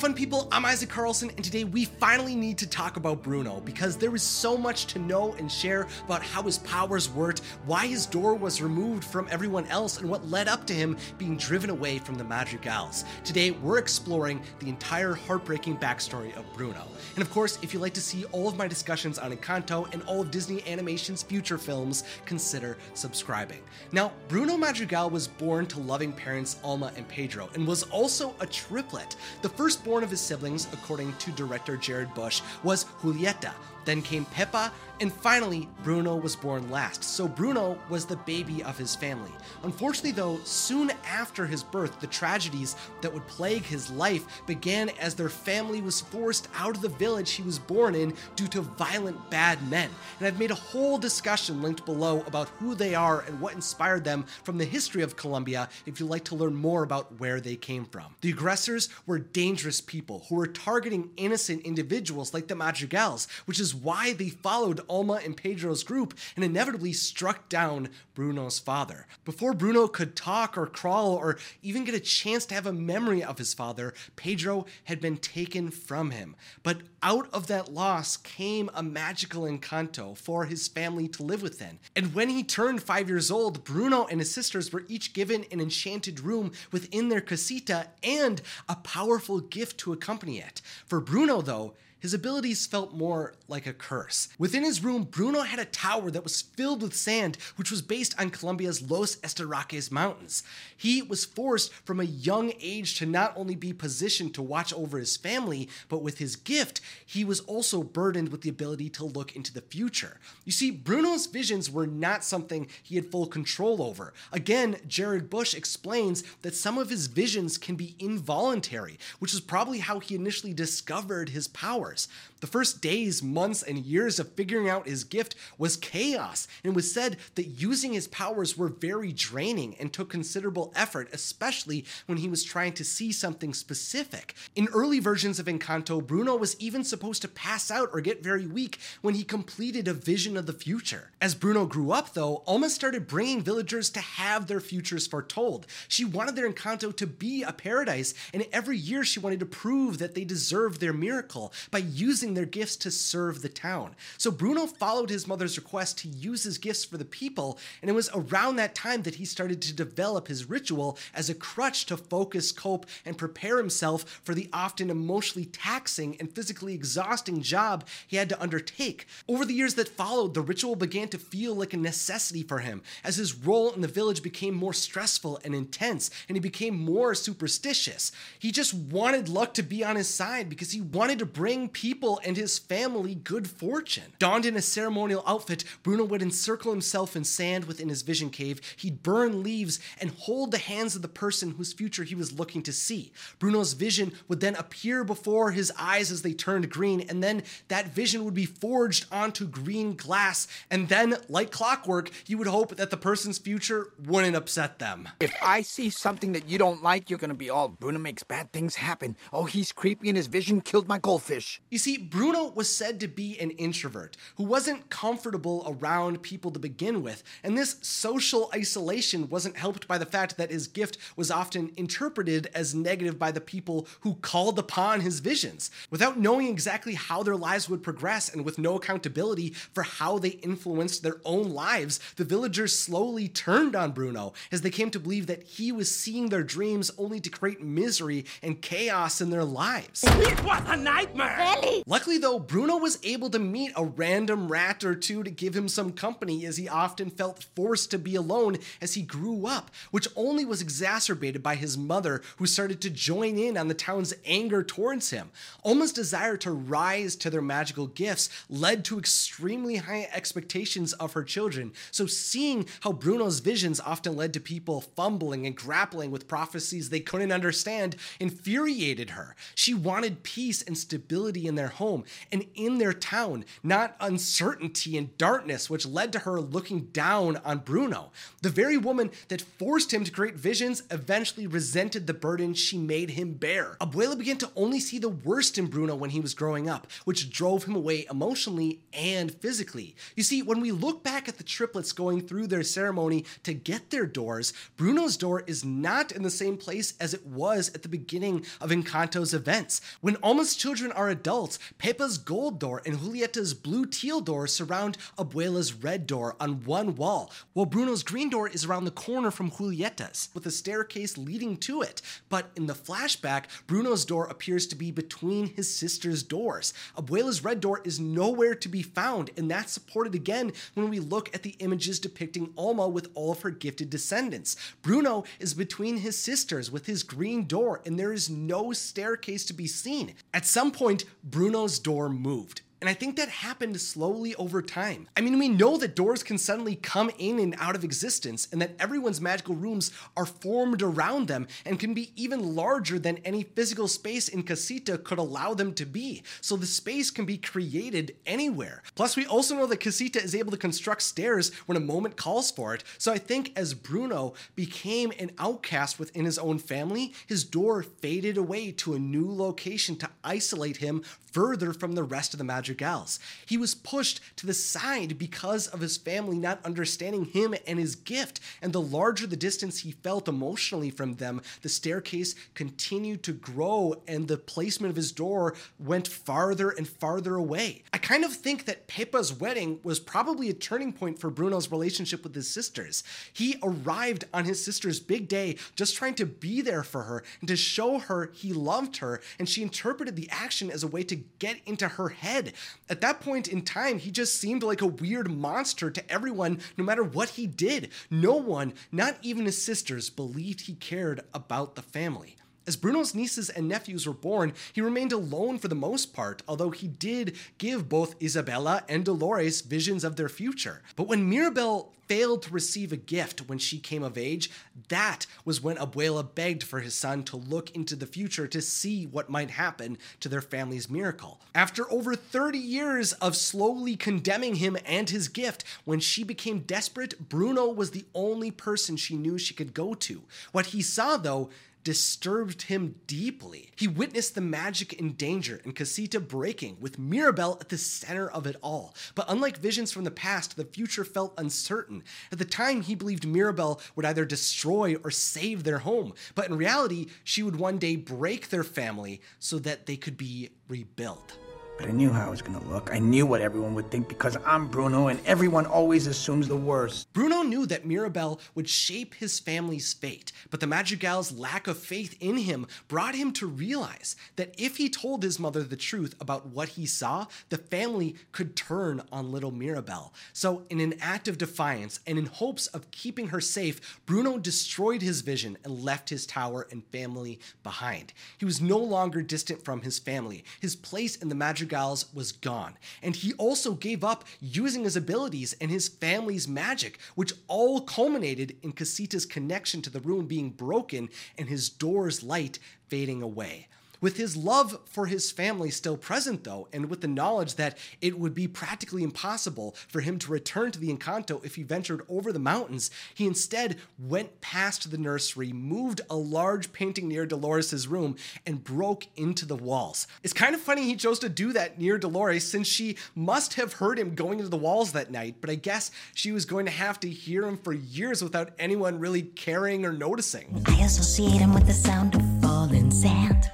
fun people, I'm Isaac Carlson, and today we finally need to talk about Bruno because there is so much to know and share about how his powers worked, why his door was removed from everyone else, and what led up to him being driven away from the Madrigals. Today, we're exploring the entire heartbreaking backstory of Bruno. And of course, if you'd like to see all of my discussions on Encanto and all of Disney Animation's future films, consider subscribing. Now, Bruno Madrigal was born to loving parents Alma and Pedro and was also a triplet. The firstborn of his siblings, according to director Jared Bush, was Julieta, then came Pepa, and finally, Bruno was born last. So Bruno was the baby of his family. Unfortunately, though, soon after his birth, the tragedies that would plague his life began as their family was forced out of the village he was born in due to violent bad men. And I've made a whole discussion linked below about who they are and what inspired them from the history of Colombia if you'd like to learn more about where they came from. The aggressors were dangerous people who were targeting innocent individuals like the Madrigals, which is why they followed Alma and Pedro's group and inevitably struck down Bruno's father. Before Bruno could talk or crawl or even get a chance to have a memory of his father, Pedro had been taken from him. But out of that loss came a magical encanto for his family to live within. And when he turned five years old, Bruno and his sisters were each given an enchanted room within their casita and a powerful gift to accompany it. For Bruno, though, his abilities felt more like a curse. Within his room, Bruno had a tower that was filled with sand, which was based on Colombia's Los Estoraques mountains. He was forced from a young age to not only be positioned to watch over his family, but with his gift, he was also burdened with the ability to look into the future. You see, Bruno's visions were not something he had full control over. Again, Jared Bush explains that some of his visions can be involuntary, which is probably how he initially discovered his power powers. The first days, months, and years of figuring out his gift was chaos, and it was said that using his powers were very draining and took considerable effort, especially when he was trying to see something specific. In early versions of Encanto, Bruno was even supposed to pass out or get very weak when he completed a vision of the future. As Bruno grew up, though, Alma started bringing villagers to have their futures foretold. She wanted their Encanto to be a paradise, and every year she wanted to prove that they deserved their miracle by using their gifts to serve the town. So Bruno followed his mother's request to use his gifts for the people, and it was around that time that he started to develop his ritual as a crutch to focus, cope, and prepare himself for the often emotionally taxing and physically exhausting job he had to undertake. Over the years that followed, the ritual began to feel like a necessity for him as his role in the village became more stressful and intense, and he became more superstitious. He just wanted luck to be on his side because he wanted to bring people and his family good fortune. Donned in a ceremonial outfit, Bruno would encircle himself in sand within his vision cave. He'd burn leaves and hold the hands of the person whose future he was looking to see. Bruno's vision would then appear before his eyes as they turned green, and then that vision would be forged onto green glass. And then, like clockwork, you would hope that the person's future wouldn't upset them. If I see something that you don't like, you're gonna be all Bruno makes bad things happen. Oh, he's creepy and his vision killed my goldfish. You see, Bruno was said to be an introvert who wasn't comfortable around people to begin with, and this social isolation wasn't helped by the fact that his gift was often interpreted as negative by the people who called upon his visions. Without knowing exactly how their lives would progress and with no accountability for how they influenced their own lives, the villagers slowly turned on Bruno as they came to believe that he was seeing their dreams only to create misery and chaos in their lives. It was a nightmare! Luckily, though, Bruno was able to meet a random rat or two to give him some company as he often felt forced to be alone as he grew up, which only was exacerbated by his mother, who started to join in on the town's anger towards him. Alma's desire to rise to their magical gifts led to extremely high expectations of her children. So, seeing how Bruno's visions often led to people fumbling and grappling with prophecies they couldn't understand infuriated her. She wanted peace and stability in their home and in their town, not uncertainty and darkness, which led to her looking down on Bruno. The very woman that forced him to create visions eventually resented the burden she made him bear. Abuela began to only see the worst in Bruno when he was growing up, which drove him away emotionally and physically. You see, when we look back at the triplets going through their ceremony to get their doors, Bruno's door is not in the same place as it was at the beginning of Encanto's events. When Alma's children are adults, Pepa's gold door and Julieta's blue teal door surround Abuela's red door on one wall, while Bruno's green door is around the corner from Julieta's, with a staircase leading to it. But in the flashback, Bruno's door appears to be between his sister's doors. Abuela's red door is nowhere to be found, and that's supported again when we look at the images depicting Alma with all of her gifted descendants. Bruno is between his sisters with his green door, and there is no staircase to be seen. At some point, Bruno's door moved. And I think that happened slowly over time. I mean, we know that doors can suddenly come in and out of existence, and that everyone's magical rooms are formed around them and can be even larger than any physical space in Casita could allow them to be. So the space can be created anywhere. Plus, we also know that Casita is able to construct stairs when a moment calls for it. So I think as Bruno became an outcast within his own family, his door faded away to a new location to isolate him further from the rest of the Madrigals. He was pushed to the side because of his family not understanding him and his gift, and the larger the distance he felt emotionally from them, the staircase continued to grow and the placement of his door went farther and farther away. I kind of think that Pepa's wedding was probably a turning point for Bruno's relationship with his sisters. He arrived on his sister's big day just trying to be there for her and to show her he loved her, and she interpreted the action as a way to get into her head. At that point in time, he just seemed like a weird monster to everyone, no matter what he did. No one, not even his sisters, believed he cared about the family. As Bruno's nieces and nephews were born, he remained alone for the most part, although he did give both Isabela and Dolores visions of their future. But when Mirabel failed to receive a gift when she came of age, that was when Abuela begged for his son to look into the future to see what might happen to their family's miracle. After over 30 years of slowly condemning him and his gift, when she became desperate, Bruno was the only person she knew she could go to. What he saw, though, disturbed him deeply. He witnessed the magic in danger and Casita breaking, with Mirabel at the center of it all. But unlike visions from the past, the future felt uncertain. At the time, he believed Mirabel would either destroy or save their home, but in reality, she would one day break their family so that they could be rebuilt but I knew how I was gonna look. I knew what everyone would think because I'm Bruno and everyone always assumes the worst. Bruno knew that Mirabel would shape his family's fate, but the Madrigal's lack of faith in him brought him to realize that if he told his mother the truth about what he saw, the family could turn on little Mirabel. So, in an act of defiance and in hopes of keeping her safe, Bruno destroyed his vision and left his tower and family behind. He was no longer distant from his family. His place in the Madrigal Madrigals was gone, and he also gave up using his abilities and his family's magic, which all culminated in Casita's connection to the room being broken and his door's light fading away. With his love for his family still present, though, and with the knowledge that it would be practically impossible for him to return to the Encanto if he ventured over the mountains, he instead went past the nursery, moved a large painting near Dolores' room, and broke into the walls. It's kind of funny he chose to do that near Dolores since she must have heard him going into the walls that night, but I guess she was going to have to hear him for years without anyone really caring or noticing. I associate him with the sound of falling sand.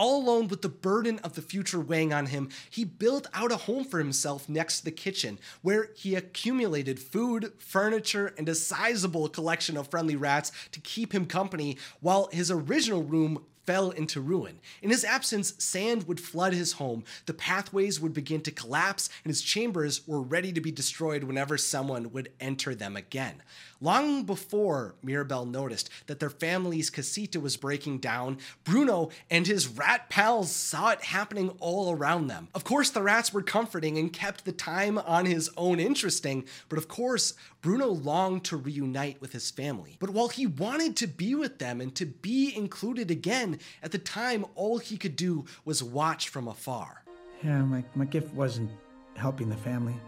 All alone with the burden of the future weighing on him, he built out a home for himself next to the kitchen, where he accumulated food, furniture, and a sizable collection of friendly rats to keep him company, while his original room fell into ruin. In his absence, sand would flood his home, the pathways would begin to collapse, and his chambers were ready to be destroyed whenever someone would enter them again. Long before Mirabel noticed that their family's casita was breaking down, Bruno and his rat pals saw it happening all around them. Of course, the rats were comforting and kept the time on his own interesting, but of course, Bruno longed to reunite with his family. But while he wanted to be with them and to be included again, at the time, all he could do was watch from afar. Yeah, my, my gift wasn't helping the family.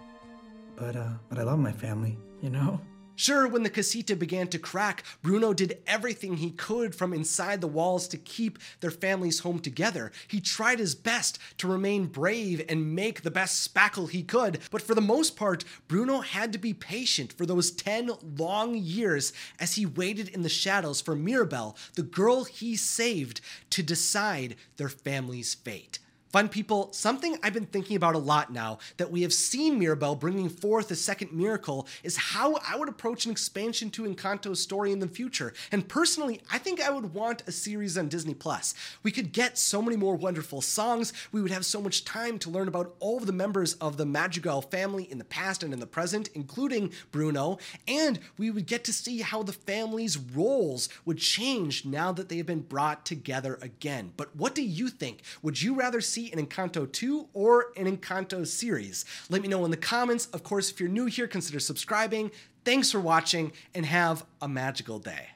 But, uh, but I love my family, you know? Sure, when the casita began to crack, Bruno did everything he could from inside the walls to keep their family's home together. He tried his best to remain brave and make the best spackle he could, but for the most part, Bruno had to be patient for those 10 long years as he waited in the shadows for Mirabel, the girl he saved, to decide their family's fate. Fun people, something I've been thinking about a lot now that we have seen Mirabel bringing forth a second miracle is how I would approach an expansion to Encanto's story in the future. And personally, I think I would want a series on Disney Plus. We could get so many more wonderful songs, we would have so much time to learn about all of the members of the Madrigal family in the past and in the present, including Bruno, and we would get to see how the family's roles would change now that they have been brought together again. But what do you think? Would you rather see see an Encanto 2 or an Encanto series? Let me know in the comments. Of course, if you're new here, consider subscribing. Thanks for watching and have a magical day.